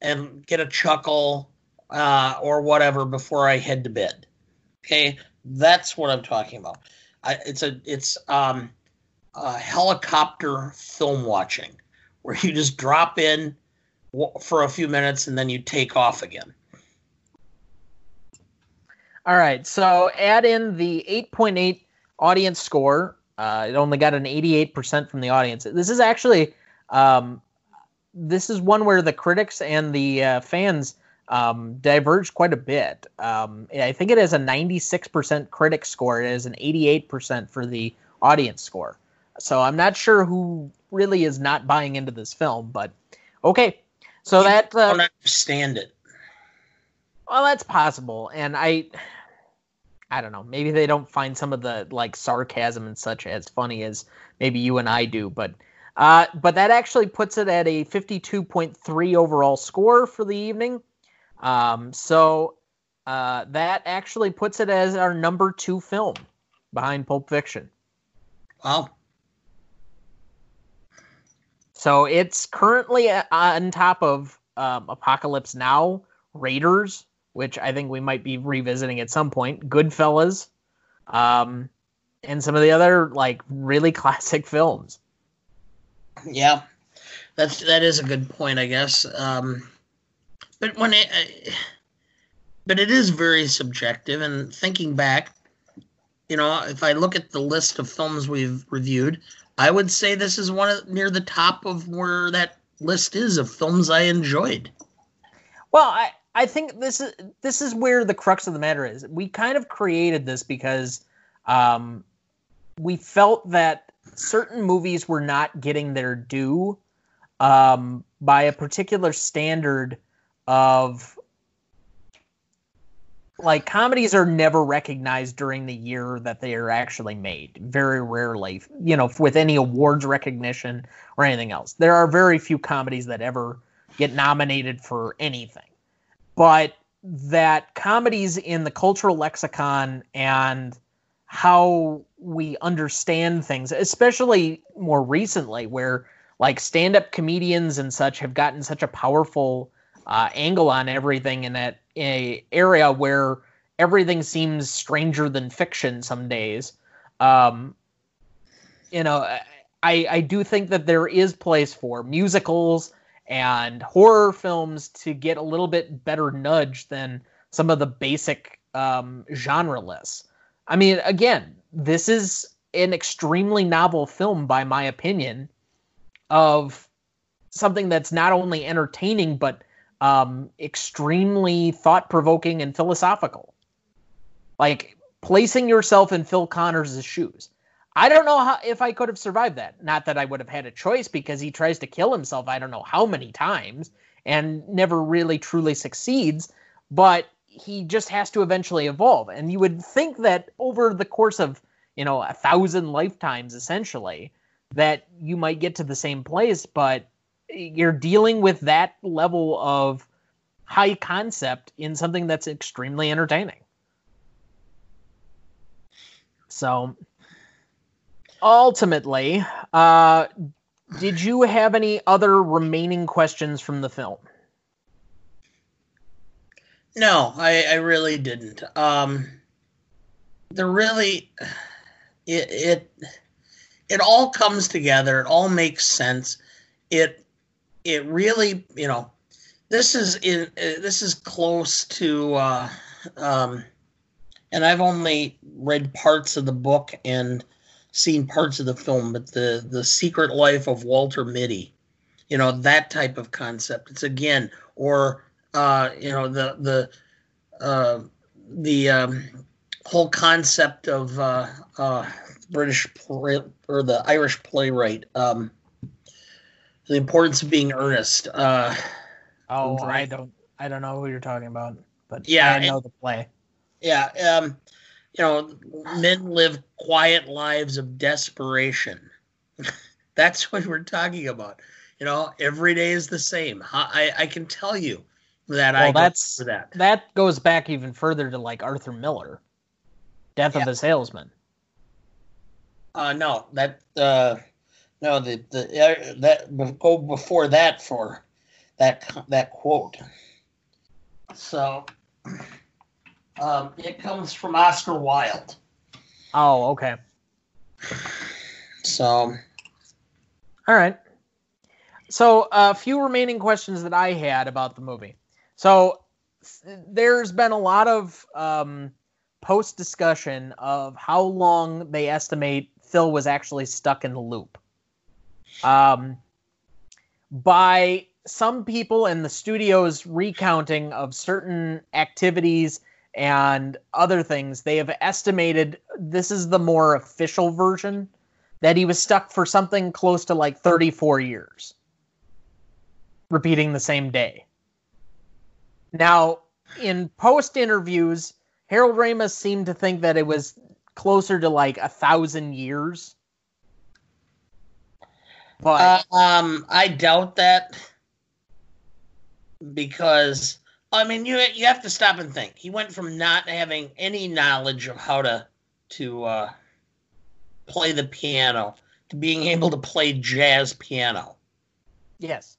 and get a chuckle uh, or whatever before I head to bed. Okay, that's what I'm talking about. I, it's a it's um, helicopter film watching where you just drop in for a few minutes and then you take off again.
All right, so add in the 8.8 audience score. Uh, it only got an 88% from the audience. This is actually um, this is one where the critics and the uh, fans um, diverged quite a bit. Um, I think it has a 96% critic score. It is an 88% for the audience score. So I'm not sure who really is not buying into this film, but okay. So
You
that uh,
don't understand it.
well, that's possible, and I, I don't know. Maybe they don't find some of the like sarcasm and such as funny as maybe you and I do, but. Uh, but that actually puts it at a 52.3 overall score for the evening. Um, so uh, that actually puts it as our number two film behind Pulp Fiction.
Wow.
So it's currently on top of um, Apocalypse Now, Raiders, which I think we might be revisiting at some point, Goodfellas, um, and some of the other like really classic films.
Yeah, that's that is a good point, I guess. Um, but when it, uh, but it is very subjective. And thinking back, you know, if I look at the list of films we've reviewed, I would say this is one of near the top of where that list is of films I enjoyed.
Well, I I think this is this is where the crux of the matter is. We kind of created this because um, we felt that certain movies were not getting their due um, by a particular standard of like comedies are never recognized during the year that they are actually made. Very rarely you know with any awards recognition or anything else. There are very few comedies that ever get nominated for anything. But that comedies in the cultural lexicon and how we understand things especially more recently where like stand-up comedians and such have gotten such a powerful uh, angle on everything in that area where everything seems stranger than fiction some days. Um, you know, I I do think that there is place for musicals and horror films to get a little bit better nudge than some of the basic um, genre lists. I mean, again, this is an extremely novel film, by my opinion, of something that's not only entertaining but um, extremely thought provoking and philosophical. Like placing yourself in Phil Connors' shoes. I don't know how if I could have survived that. Not that I would have had a choice because he tries to kill himself I don't know how many times and never really truly succeeds, but he just has to eventually evolve. And you would think that over the course of, you know, a thousand lifetimes essentially, that you might get to the same place, but you're dealing with that level of high concept in something that's extremely entertaining. So ultimately, uh, did you have any other remaining questions from the film?
No, I, I really didn't. Um, the really, it, it it all comes together. It all makes sense. It it really, you know, this is in uh, this is close to, uh, um, and I've only read parts of the book and seen parts of the film, but the the Secret Life of Walter Mitty, you know, that type of concept. It's again, or uh, you know, the the uh, the um, whole concept of uh, uh, British or the Irish playwright. Um, the importance of being earnest. Uh,
Oh, I don't I don't know who you're talking about. but
Yeah,
I know
and-
the play.
Yeah, um, you know, men live quiet lives of desperation. That's what we're talking about. You know, every day is the same. I I can tell you that I
Well,
go
that's-
that.
That goes back even further to like Arthur Miller, Death of a Salesman.
Uh, no, that uh, no, the the uh, that go before that for that that quote. So, um, it comes from Oscar Wilde.
Oh, okay.
So,
All right. So, a few remaining questions that I had about the movie. So, there's been a lot of um, post discussion of how long they estimate Phil was actually stuck in the loop. Um, by some people in the studio's recounting of certain activities and other things, they have estimated this is the more official version that he was stuck for something close to like 34 years, repeating the same day. Now, in post interviews, Harold Ramis seemed to think that it was closer to like a thousand years. But
uh, um, I doubt that because I mean, you you have to stop and think. He went from not having any knowledge of how to to uh, play the piano to being able to play jazz piano.
yes,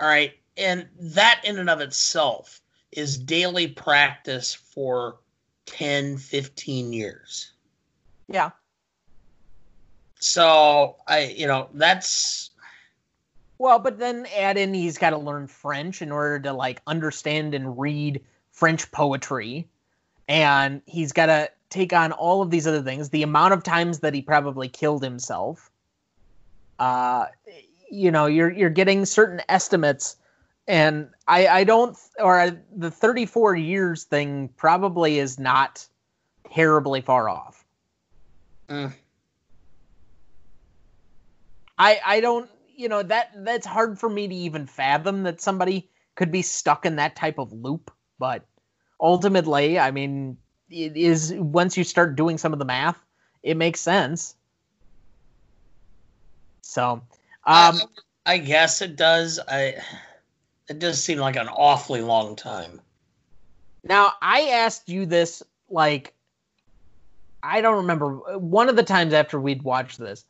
All right. And that in and of itself is daily practice for 10, 15 years.
yeah,
So I, you know, that's
Well, but then add in he's got to learn French in order to like understand and read French poetry. And he's got to take on all of these other things. The amount of times that he probably killed himself. Uh you know, you're you're getting certain estimates and I I don't or the 34 years thing probably is not terribly far off.
Mm.
I I don't you know that that's hard for me to even fathom that somebody could be stuck in that type of loop but ultimately I mean it is once you start doing some of the math it makes sense so um
I, I guess it does. I it does seem like an awfully long time.
Now, I asked you this like I don't remember one of the times after we'd watched this,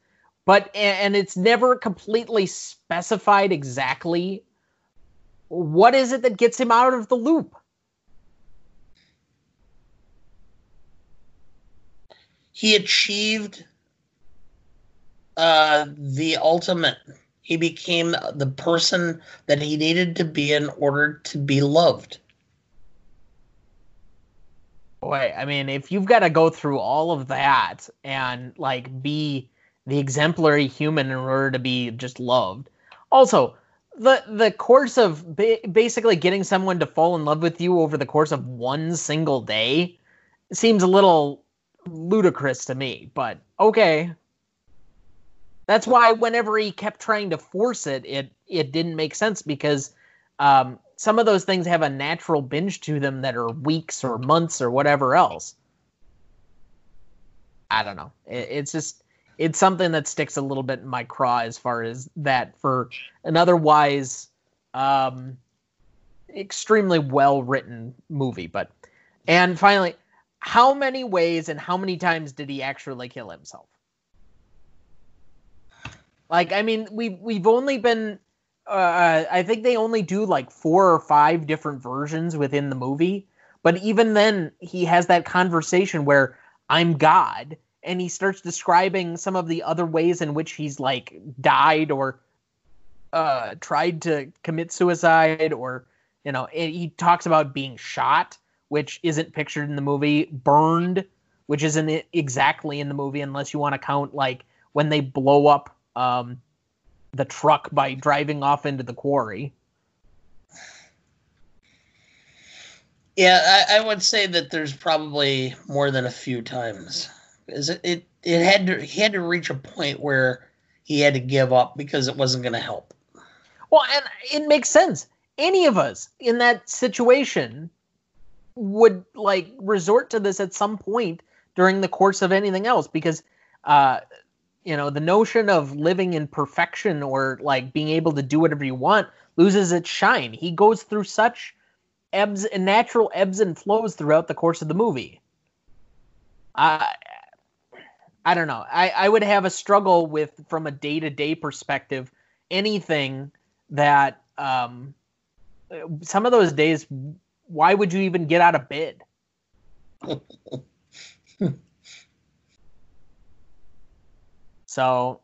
but and it's never completely specified exactly what is it that gets him out of the loop.
He achieved uh, the ultimate. He became the person that he needed to be in order to be loved.
Boy, I mean, if you've got to go through all of that and like be the exemplary human in order to be just loved. Also, the the course of ba- basically getting someone to fall in love with you over the course of one single day seems a little ludicrous to me, but okay. That's why whenever he kept trying to force it, it it didn't make sense because um, some of those things have a natural binge to them that are weeks or months or whatever else. I don't know. It, it's just it's something that sticks a little bit in my craw as far as that for an otherwise um, extremely well written movie. But and finally, how many ways and how many times did he actually kill himself? Like, I mean, we we've only been uh, I think they only do like four or five different versions within the movie. But even then, he has that conversation where I'm God, and he starts describing some of the other ways in which he's like died or uh, tried to commit suicide, or you know, he talks about being shot, which isn't pictured in the movie, burned, which isn't exactly in the movie unless you want to count like when they blow up um, the truck by driving off into the quarry.
Yeah, I, I would say that there's probably more than a few times. Is it, it it had to he had to reach a point where he had to give up because it wasn't going to help.
Well, and it makes sense. Any of us in that situation would like resort to this at some point during the course of anything else because uh you know the notion of living in perfection or like being able to do whatever you want loses its shine he goes through such ebbs and natural ebbs and flows throughout the course of the movie i i don't know i i would have a struggle with from a day-to-day perspective anything that um some of those days why would you even get out of bed So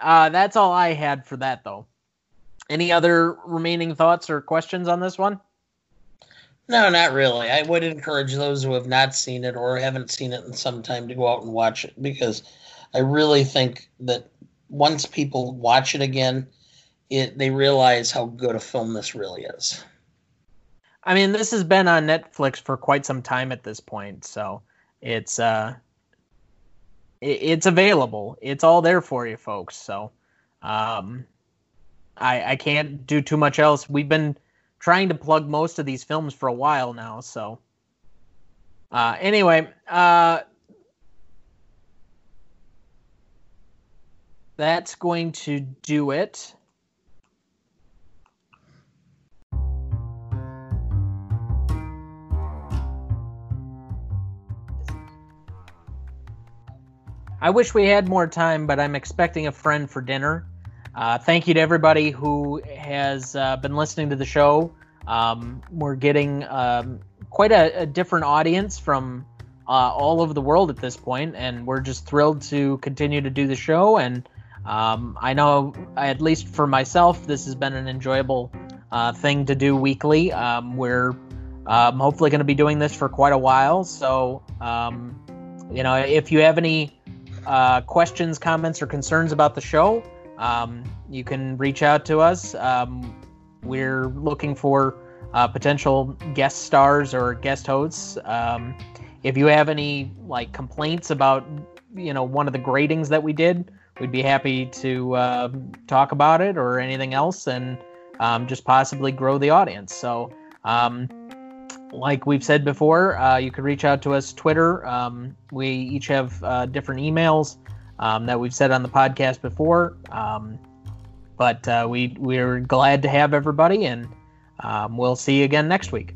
uh, that's all I had for that, though. Any other remaining thoughts or questions on this one?
No, not really. I would encourage those who have not seen it or haven't seen it in some time to go out and watch it because I really think that once people watch it again, it they realize how good a film this really is.
I mean, this has been on Netflix for quite some time at this point, so it's uh it's available. It's all there for you, folks. So, um, I I can't do too much else. We've been trying to plug most of these films for a while now. So, uh, anyway, uh, that's going to do it. I wish we had more time, but I'm expecting a friend for dinner. Uh, thank you to everybody who has uh, been listening to the show. Um, we're getting um, quite a, a, different audience from uh, all over the world at this point, and we're just thrilled to continue to do the show. And um, I know, at least for myself, this has been an enjoyable uh, thing to do weekly. Um, we're um, hopefully going to be doing this for quite a while. So, um, you know, if you have any uh, questions, comments, or concerns about the show, um, you can reach out to us. Um, we're looking for uh, potential guest stars or guest hosts. Um, if you have any like complaints about you know one of the gradings that we did, we'd be happy to uh, talk about it or anything else, and um, just possibly grow the audience. So um, like we've said before, uh, you can reach out to us Twitter. We each have uh, different emails um, that we've said on the podcast before. Um, but uh, we we're glad to have everybody, and um, we'll see you again next week.